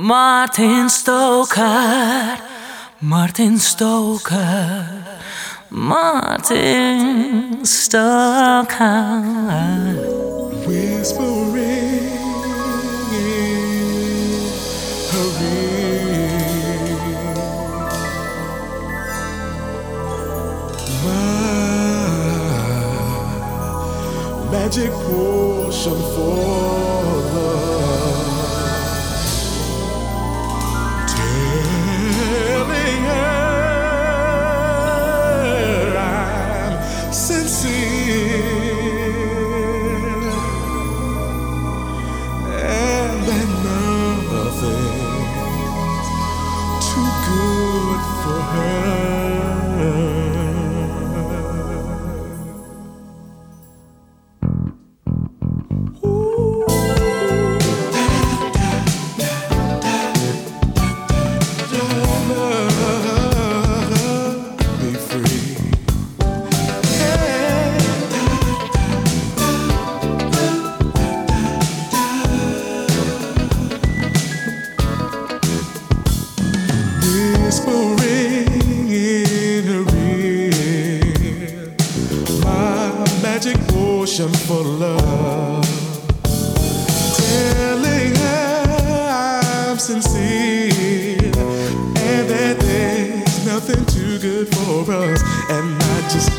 Martin Stoker, Martin Stoker, Martin Stoker. Whispering in her ear. My magic potion. ocean full of telling her I'm sincere. And that there's nothing too good for us. And I just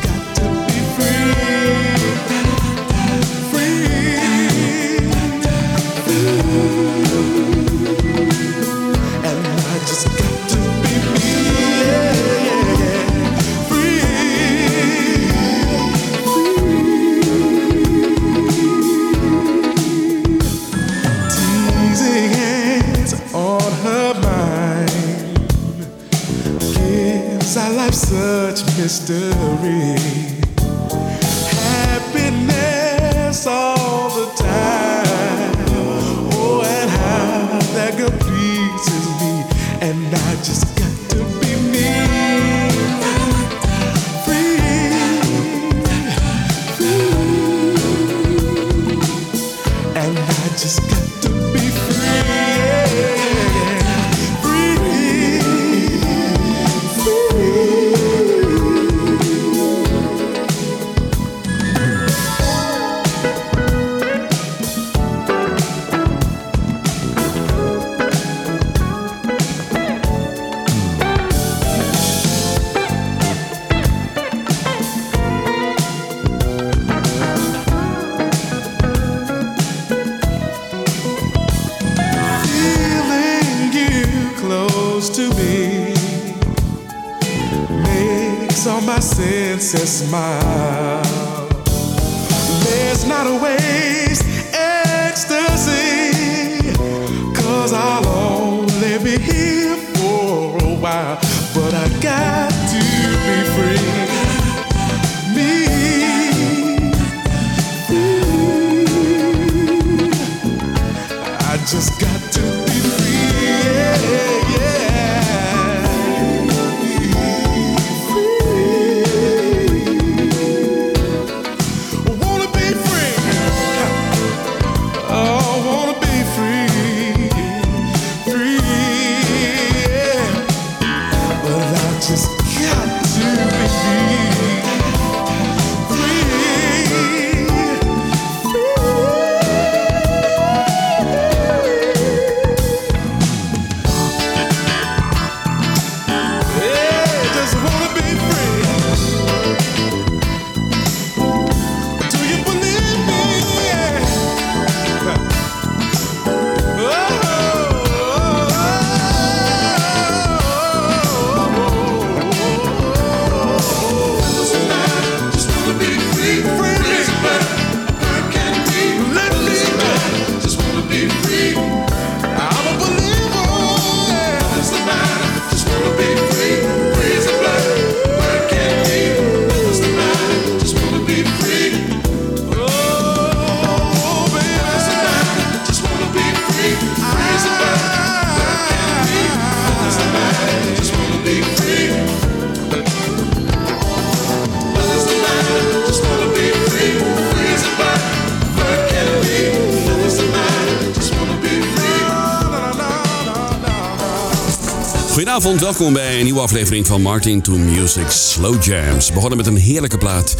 Goedenavond, welkom bij een nieuwe aflevering van Martin to Music Slow Jams. We begonnen met een heerlijke plaat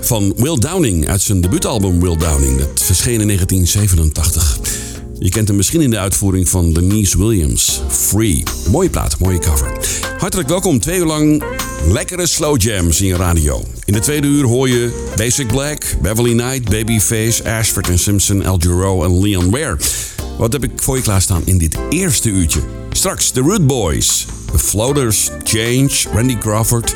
van Will Downing uit zijn debuutalbum Will Downing. Dat verscheen in 1987. Je kent hem misschien in de uitvoering van Denise Williams. Free. Mooie plaat, mooie cover. Hartelijk welkom, twee uur lang lekkere slow jams in je radio. In de tweede uur hoor je Basic Black, Beverly Knight, Babyface, Ashford Simpson, El Giro en Leon Ware. Wat heb ik voor je klaarstaan in dit eerste uurtje? Straks The Root Boys, The Floaters, Change, Randy Crawford.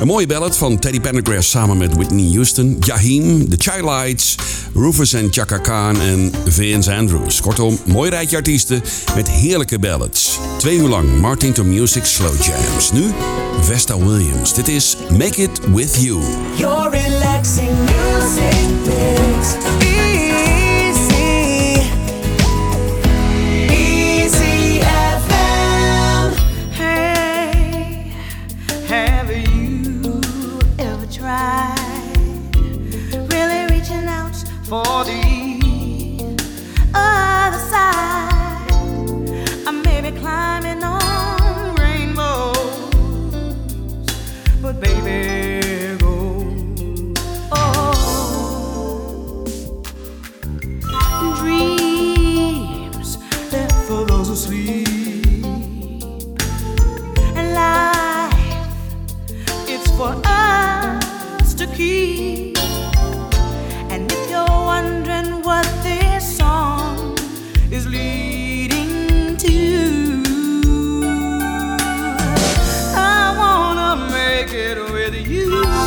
Een mooie ballad van Teddy Pendergrass samen met Whitney Houston, Jaheim, The Childlights, Rufus en Chaka Khan en Vince Andrews. Kortom, mooi rijtje artiesten met heerlijke ballads. Twee uur lang Martin to Music Slow Jams. Nu Vesta Williams. Dit is Make It With You. Your relaxing music mix. With you,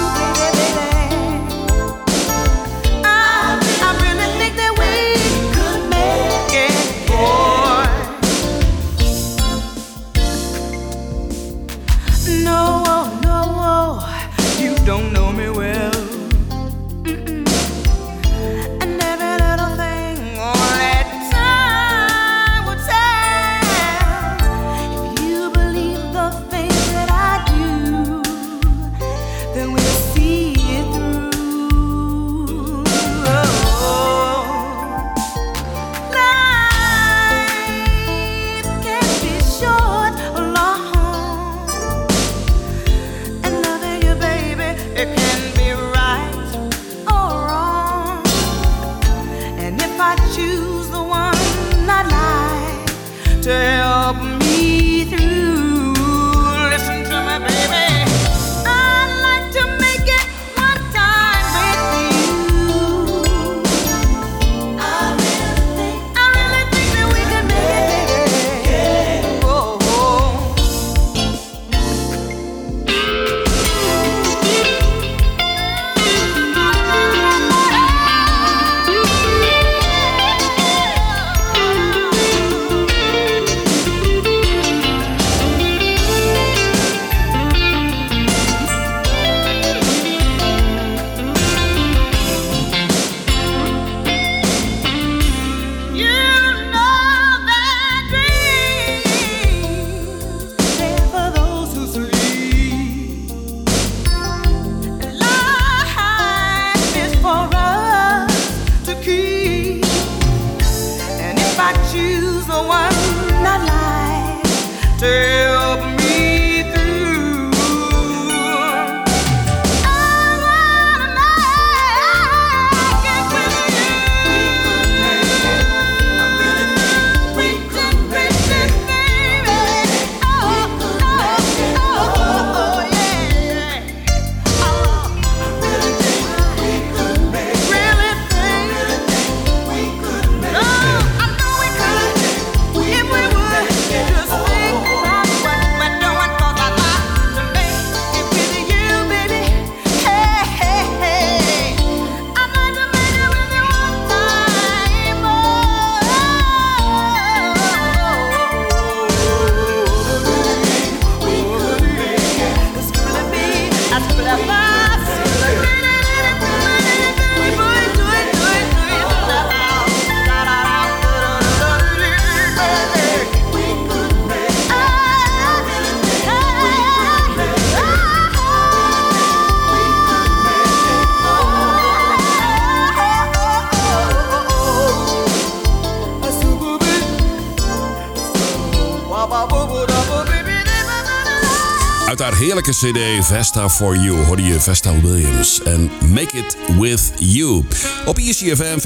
cd Vesta For You hoorde je Vesta Williams en Make It With You. Op E ECFM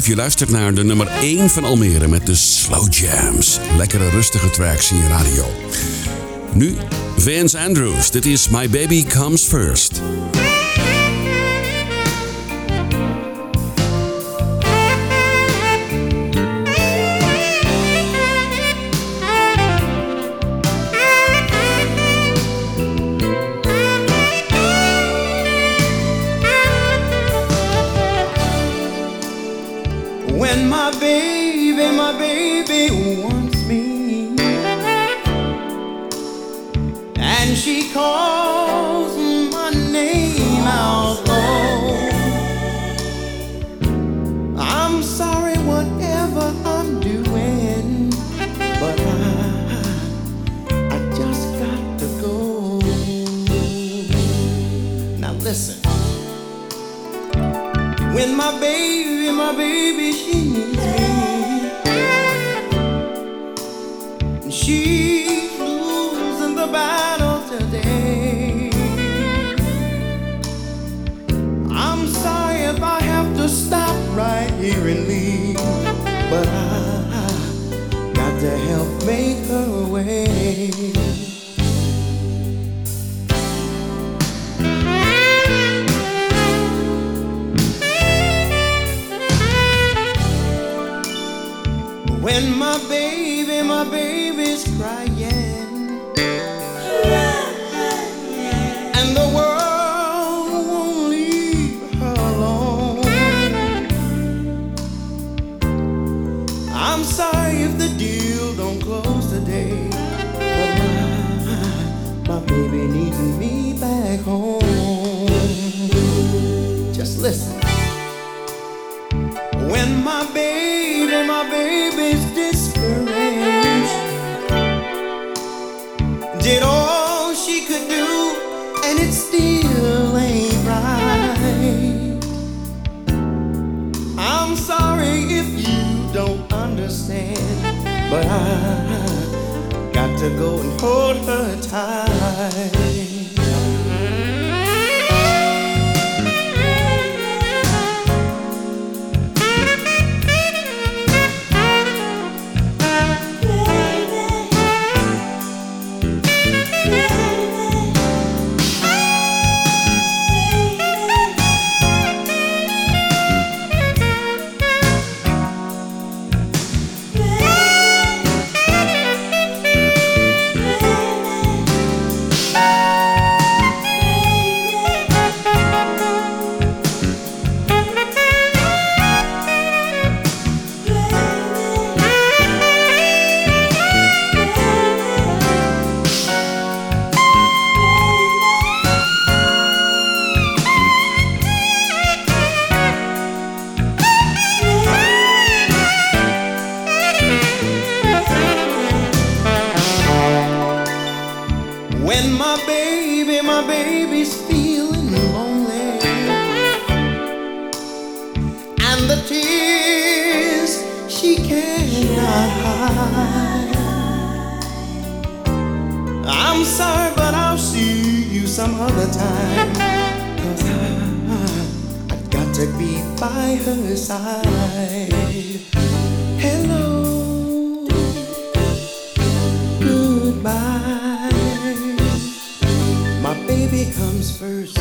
95.5 je luistert naar de nummer 1 van Almere met de Slow Jams. Lekkere rustige tracks in je radio. Nu Vince Andrews, dit is My Baby Comes First. I'm sorry if the deal don't close today, but my, my baby needs me back home. Just listen. When my baby, her tears she cannot hide. I'm sorry, but I'll see you some other time. Cause I, I got to be by her side. Hello, goodbye. My baby comes first.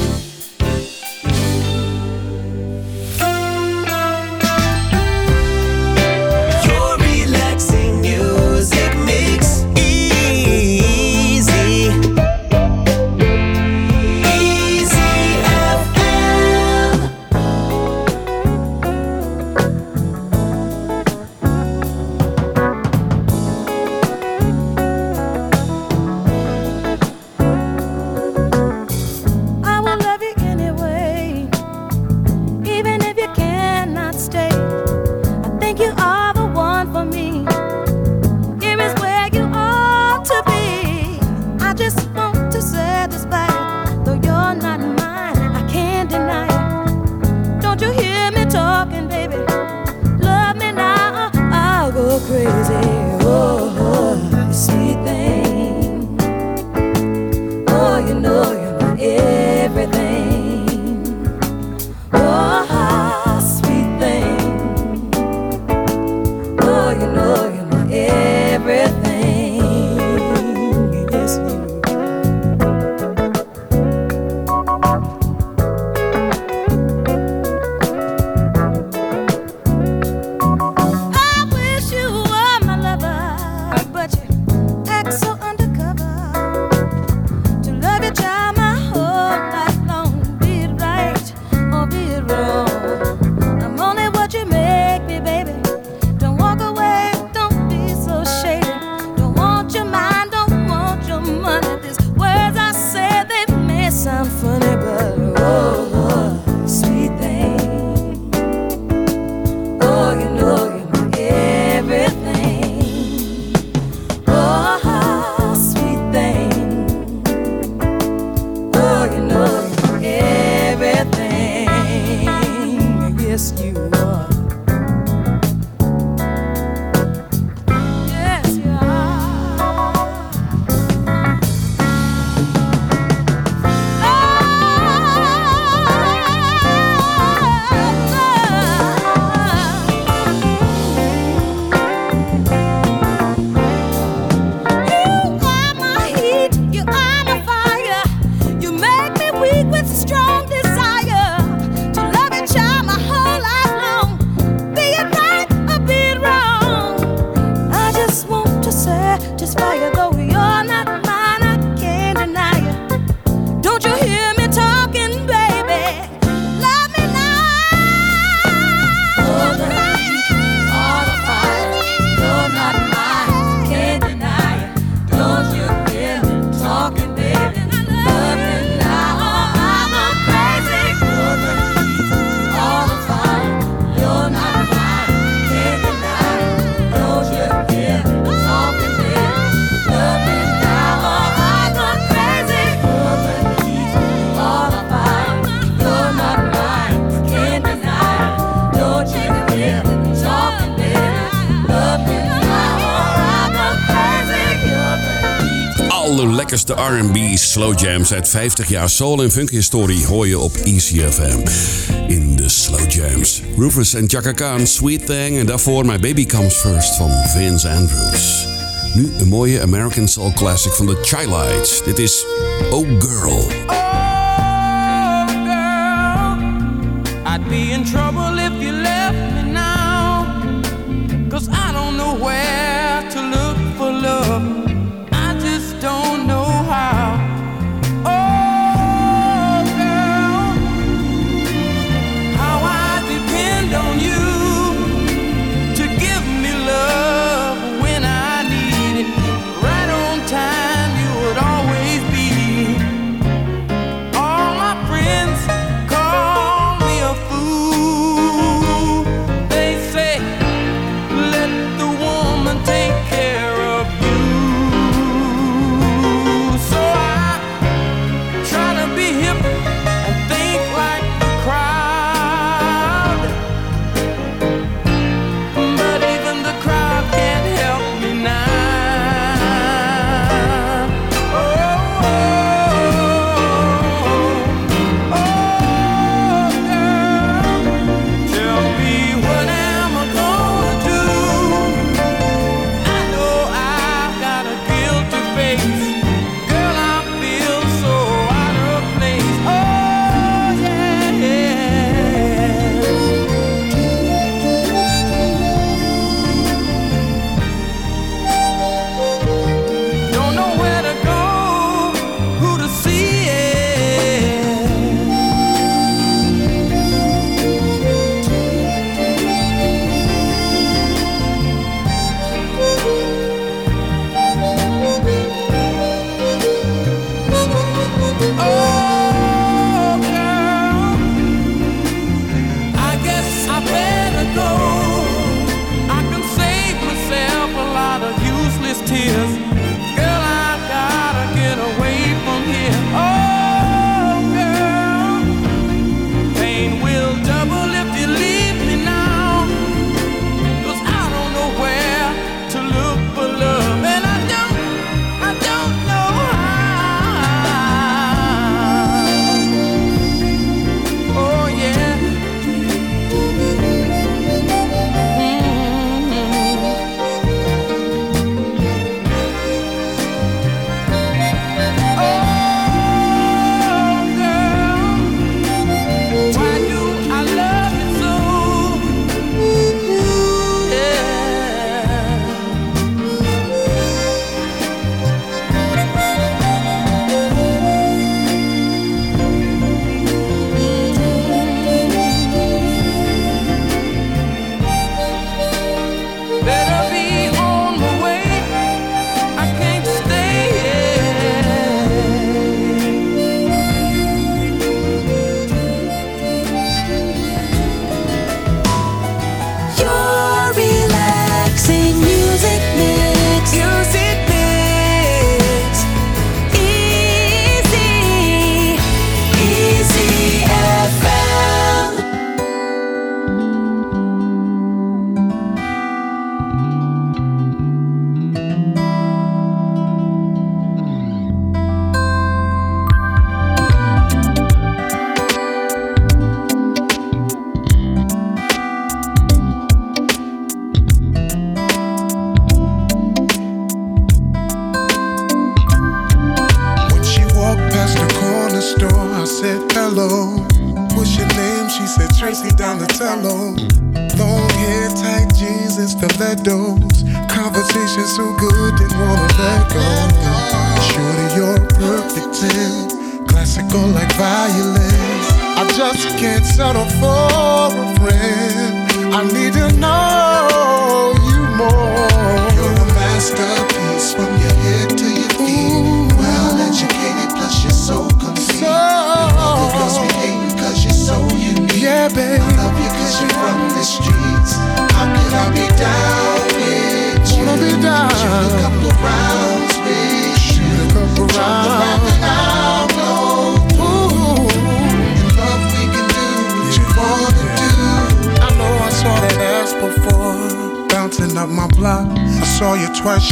De R&B slow jams uit 50 jaar soul en funkhistorie hoor je op ECFM. In de slow jams. Rufus en Chaka Khan, Sweet Thing en daarvoor My Baby Comes First van Vince Andrews. Nu een mooie American Soul classic van de Chilites. Dit is Oh Girl.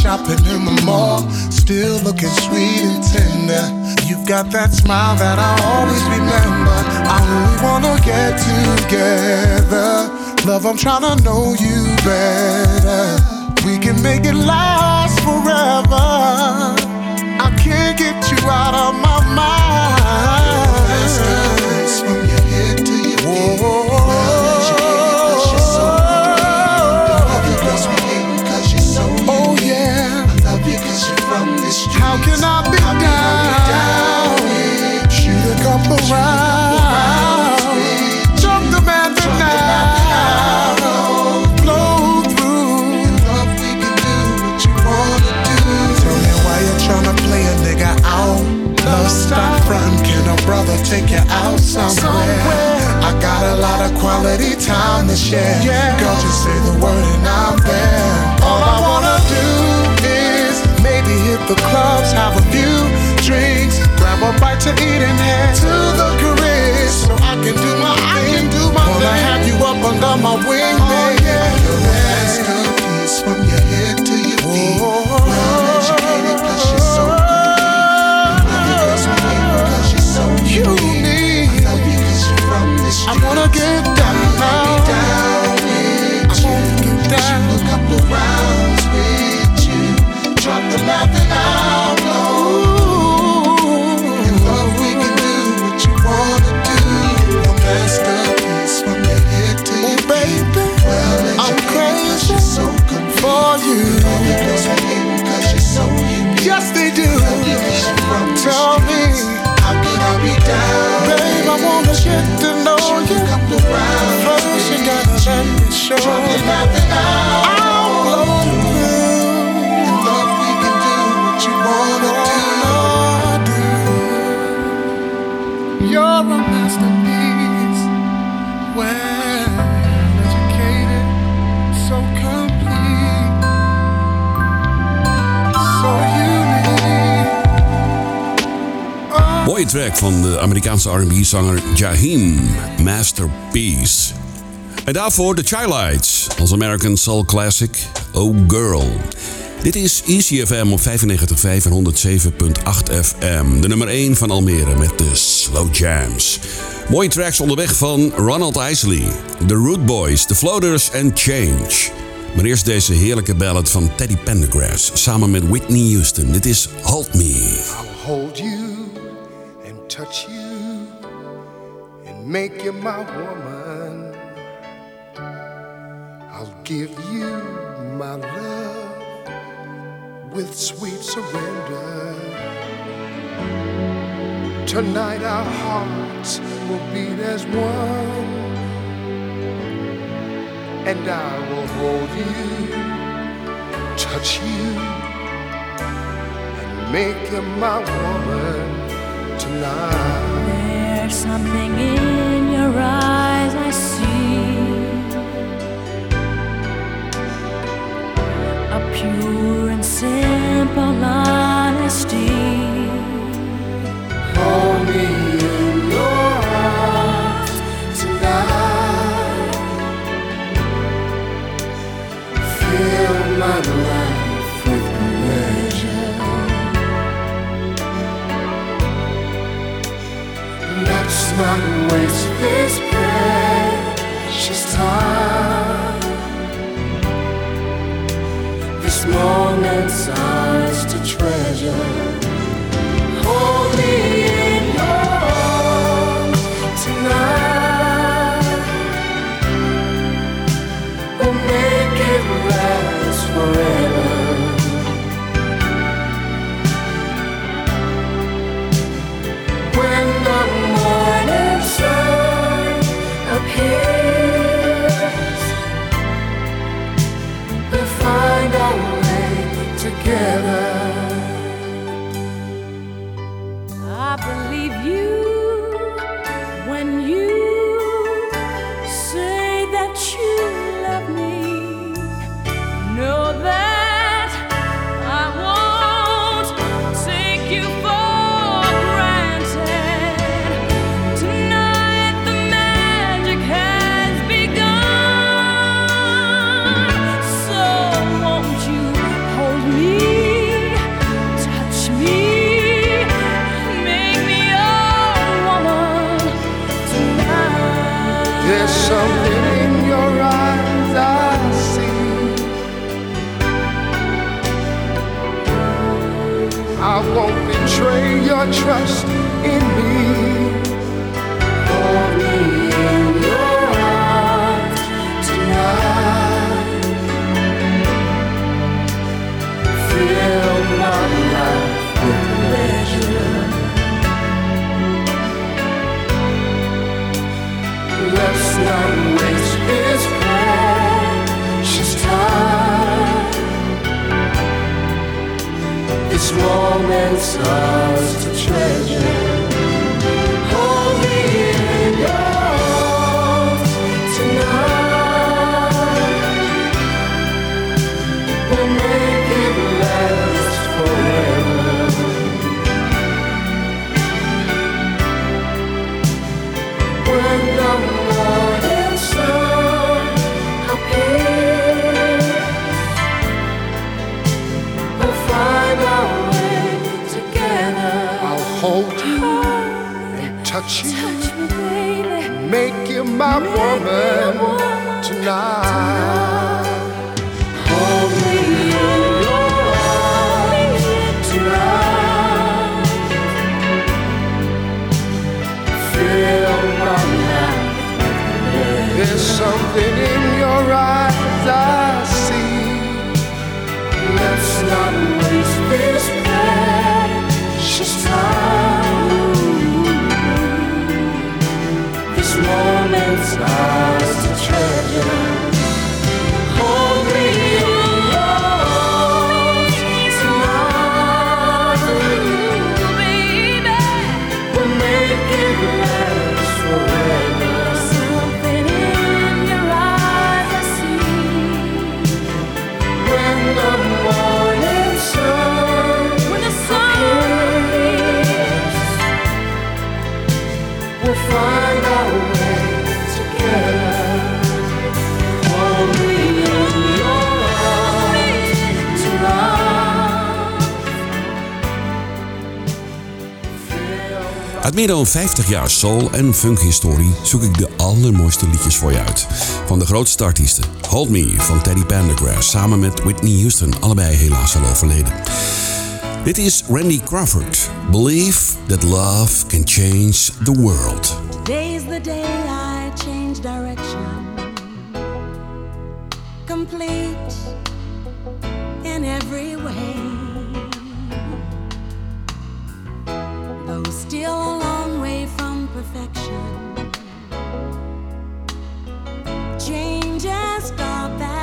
Shopping in the mall. Still looking sweet and tender. You've got that smile that I always remember. I only wanna get together. Love, I'm trying to know you better. We can make it last forever. I can't get you out of my mind. Take you out somewhere? I got a lot of quality time to share. Girl, just say the word and I'm there. All I wanna do is maybe hit the clubs, have a few drinks, grab a bite to eat and head to the career so I can do my I can do my Wanna have you up under my oh, wing, baby. You're a masterpiece van de Amerikaanse R&B-zanger Jaheim, Masterpiece. En daarvoor The Chilites als American Soul Classic, Oh Girl. Dit is Easy FM op 95.5 en 107.8 FM. De nummer 1 van Almere met de Slow Jams. Mooie tracks onderweg van Ronald Isley, The Root Boys, The Floaters en Change. Maar eerst deze heerlijke ballad van Teddy Pendergrass samen met Whitney Houston. Dit is Tonight our hearts will beat as one, and I will hold you, touch you and make you my woman tonight. There's something in your eyes I see. A pure and simple honesty. Not meer dan 50 jaar soul- en funk historie zoek ik de allermooiste liedjes voor je uit. Van de grootste artiesten. Hold Me van Teddy Pendergrass samen met Whitney Houston, allebei helaas al overleden. Dit is Randy Crawford. Believe that love can change the world. Today's the day I change direction. Complete in every way. Though still. perfection. Change and stop that.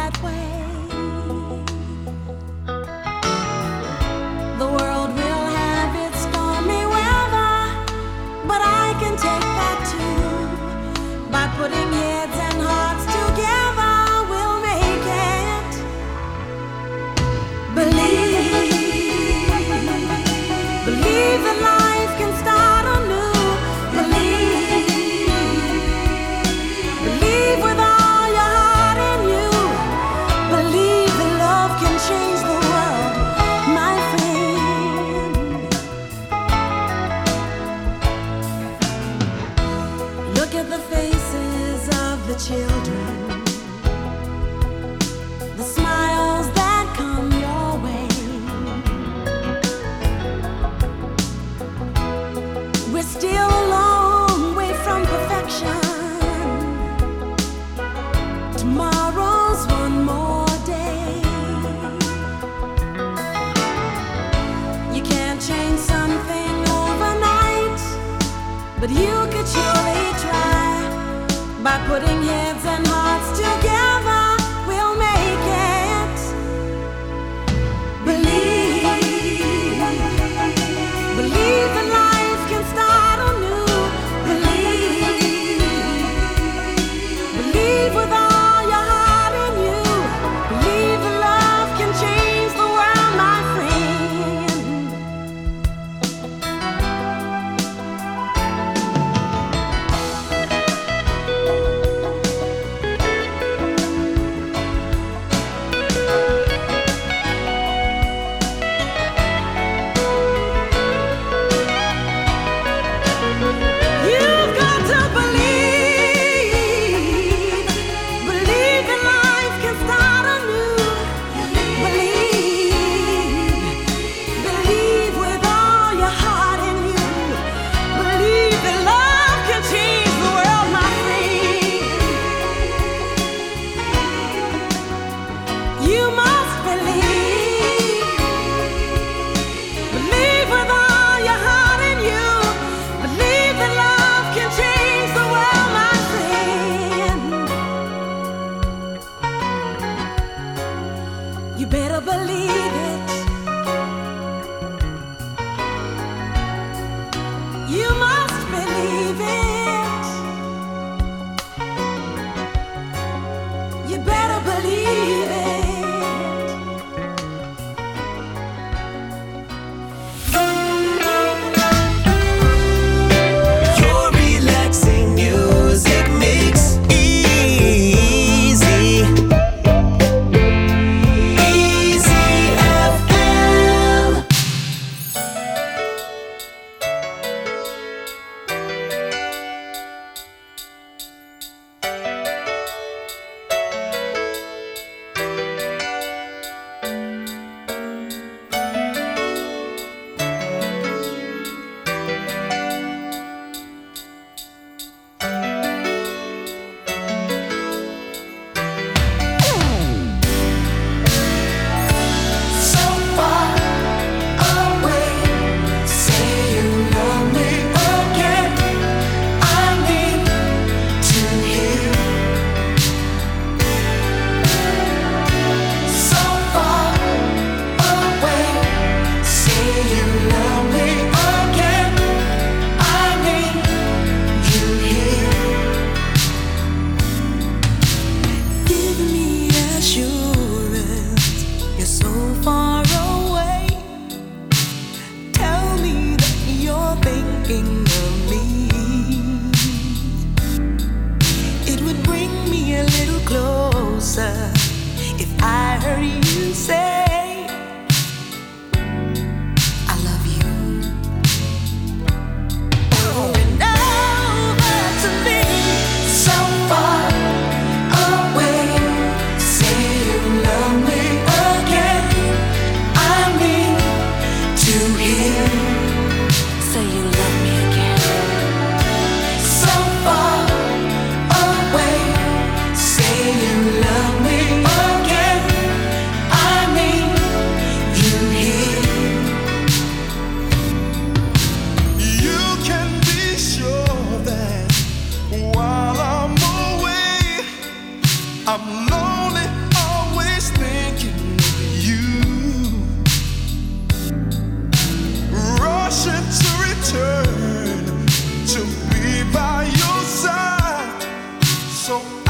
so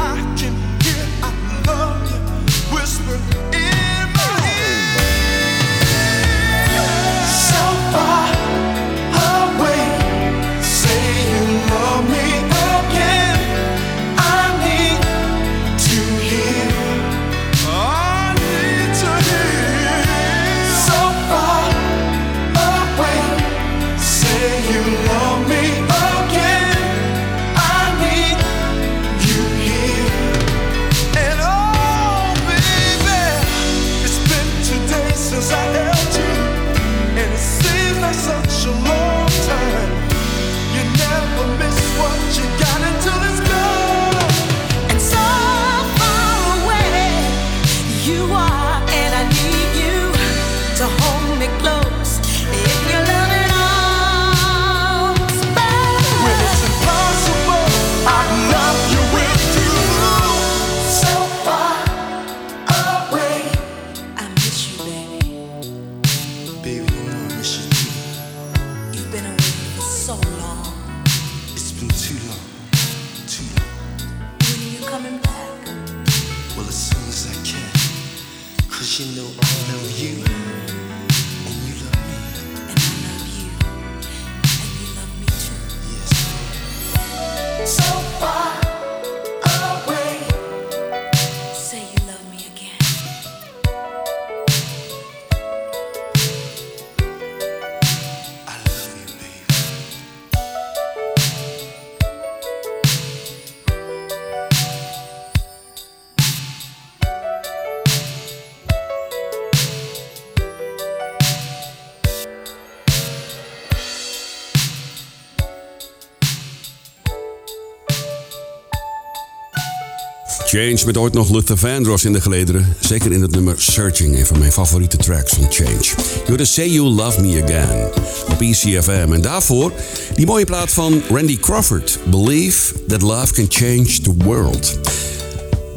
Change met ooit nog Luther Vandross in de gelederen. Zeker in het nummer Searching, een van mijn favoriete tracks van Change. You're the Say You Love Me Again op ECFM. En daarvoor die mooie plaat van Randy Crawford. Believe that love can change the world.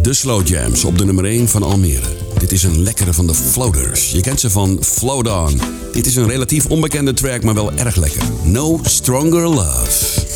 De Slow Jams op de nummer 1 van Almere. Dit is een lekkere van de Floaters. Je kent ze van Float On. Dit is een relatief onbekende track, maar wel erg lekker. No Stronger Love.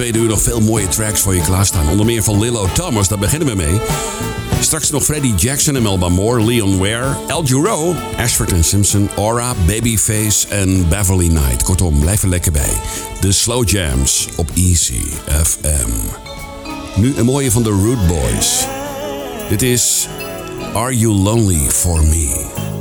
tweede uur nog veel mooie tracks voor je klaarstaan. Onder meer van Lillo Thomas, daar beginnen we mee. Straks nog Freddie Jackson en Melba Moore, Leon Ware, El Giro, Ashford Simpson, Aura, Babyface en Beverly Knight. Kortom, blijf er lekker bij. De Slow Jams op Easy FM. Nu een mooie van de Root Boys. Dit is Are You Lonely For Me?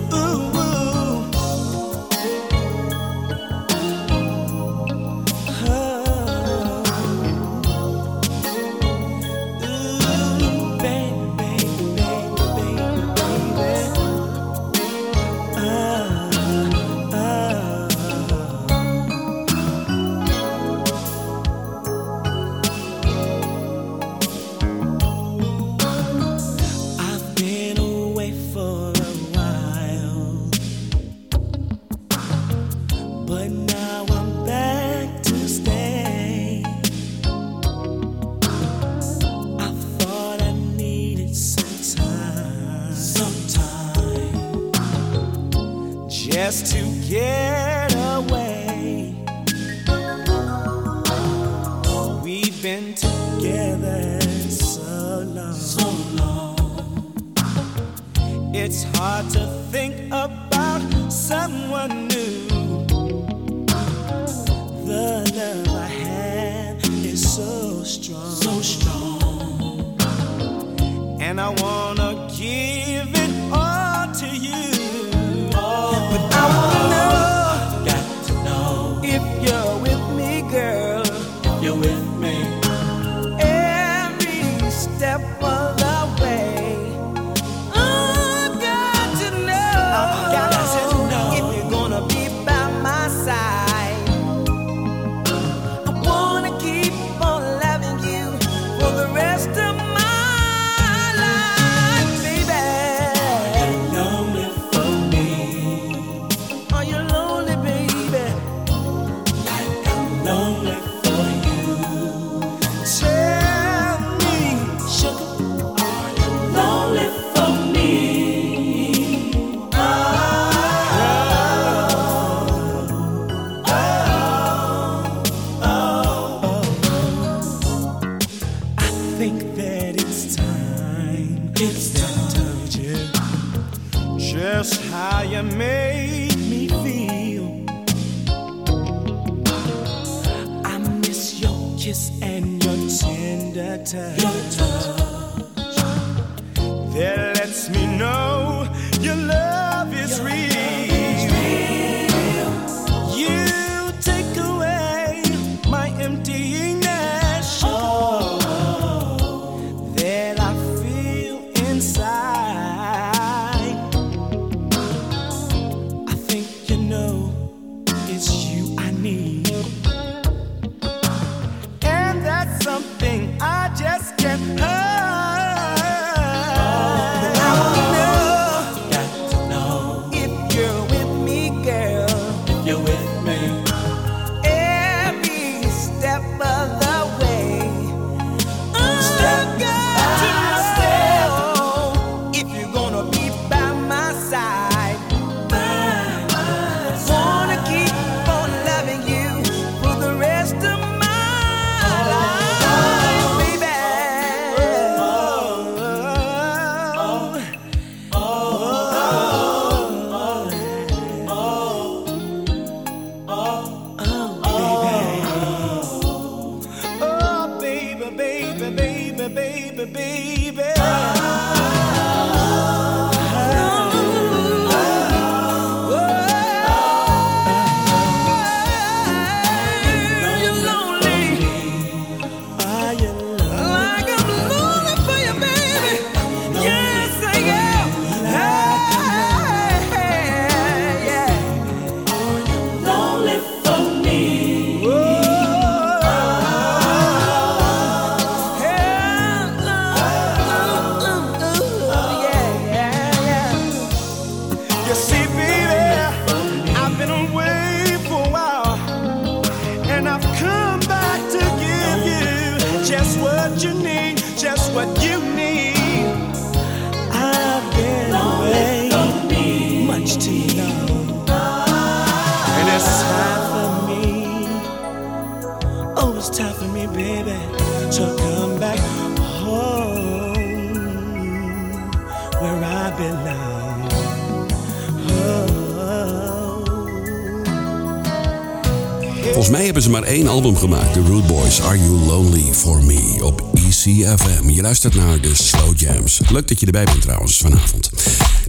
Album gemaakt. The Root Boys, Are You Lonely For Me op ECFM. Je luistert naar de Slow Jams. Leuk dat je erbij bent trouwens vanavond.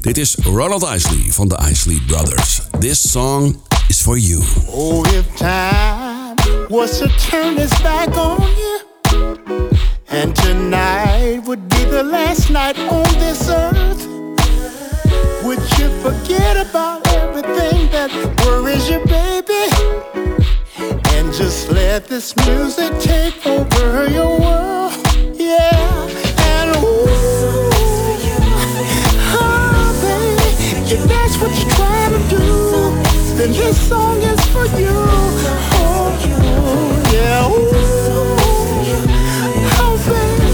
Dit is Ronald Isley van de Isley Brothers. This song is for you. Oh, if time was to turn its back on you, and tonight would be the last night on this earth, would you forget about everything that worries you, baby? Let this music take over your world, yeah. And ooh, oh, baby, if that's what you're trying to do, then this song is for you. Oh, yeah. Ooh, oh, baby,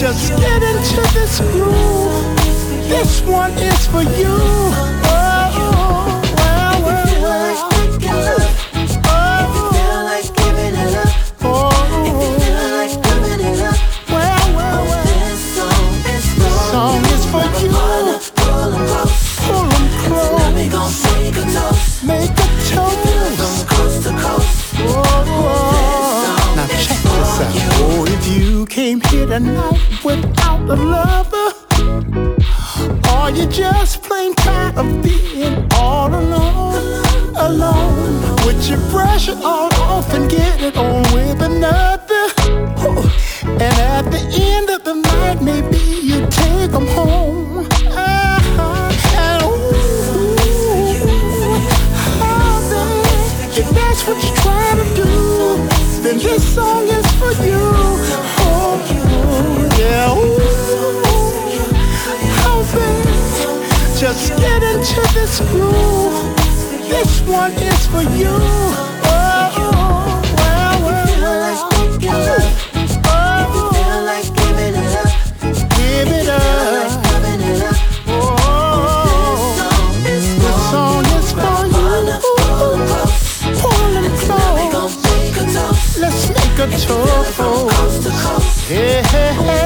just get into this groove. This one is for you. Here tonight without a lover, Are you just plain tired of being all alone, alone, with your it all off and get it on with another. Into this groove. This one is for you. Oh, oh well, well, well. Give it up. Oh, this song is for you. Pull 'em close. Let's make a toast. Yeah.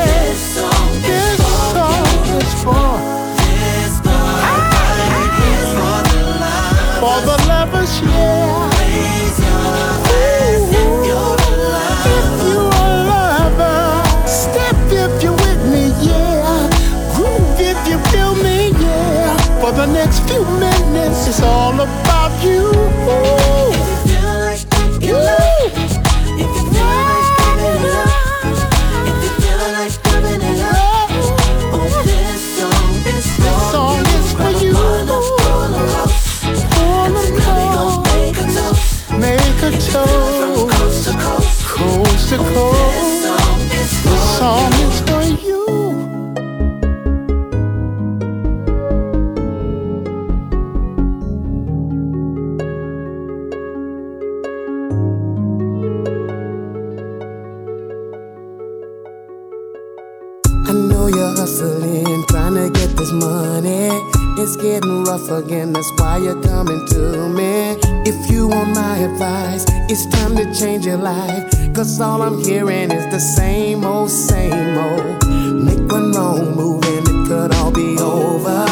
All I'm hearing is the same old, same old. Make one wrong move and it could all be over.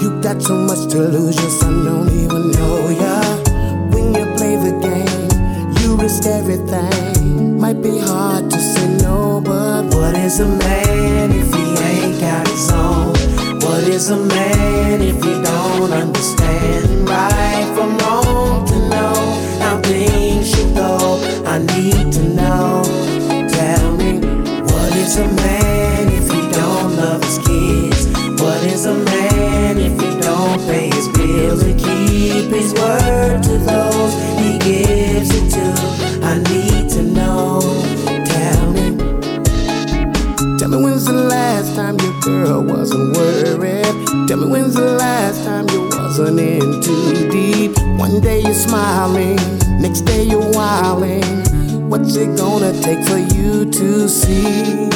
You got too much to lose, your son don't even know ya. When you play the game, you risk everything. Might be hard to say no, but what is a man if he ain't got his own? What is a man if he don't understand right smiling, next day you're wilding. What's it gonna take for you to see?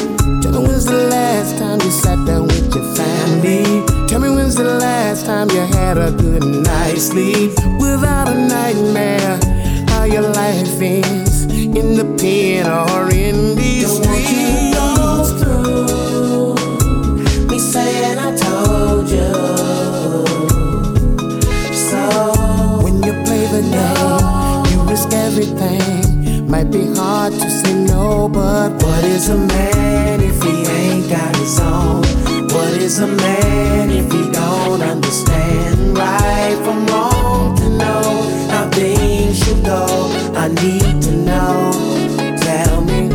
Tell me when's the last time you sat down with your family? Tell me when's the last time you had a good night's sleep without a nightmare? How your life is in the pen or in these risk everything. Might be hard to say no, but what is a man if he ain't got his own? What is a man if he don't understand right from wrong to know how things should go? I need to know. Tell me,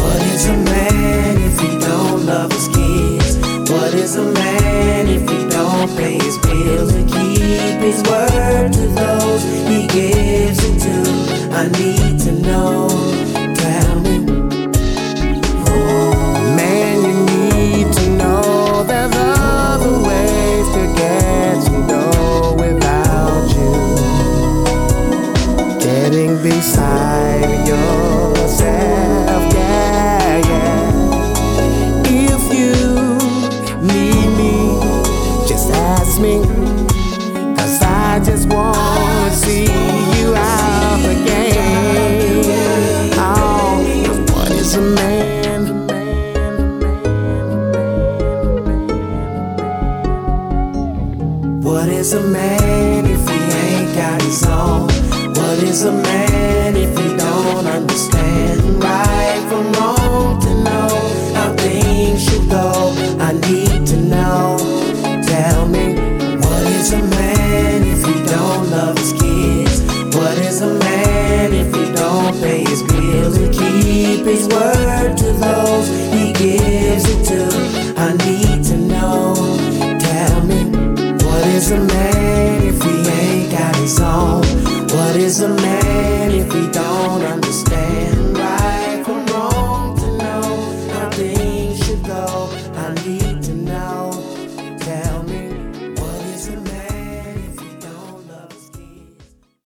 what is a man if he don't love his kids? What is a man if he don't pay his bills and keep his word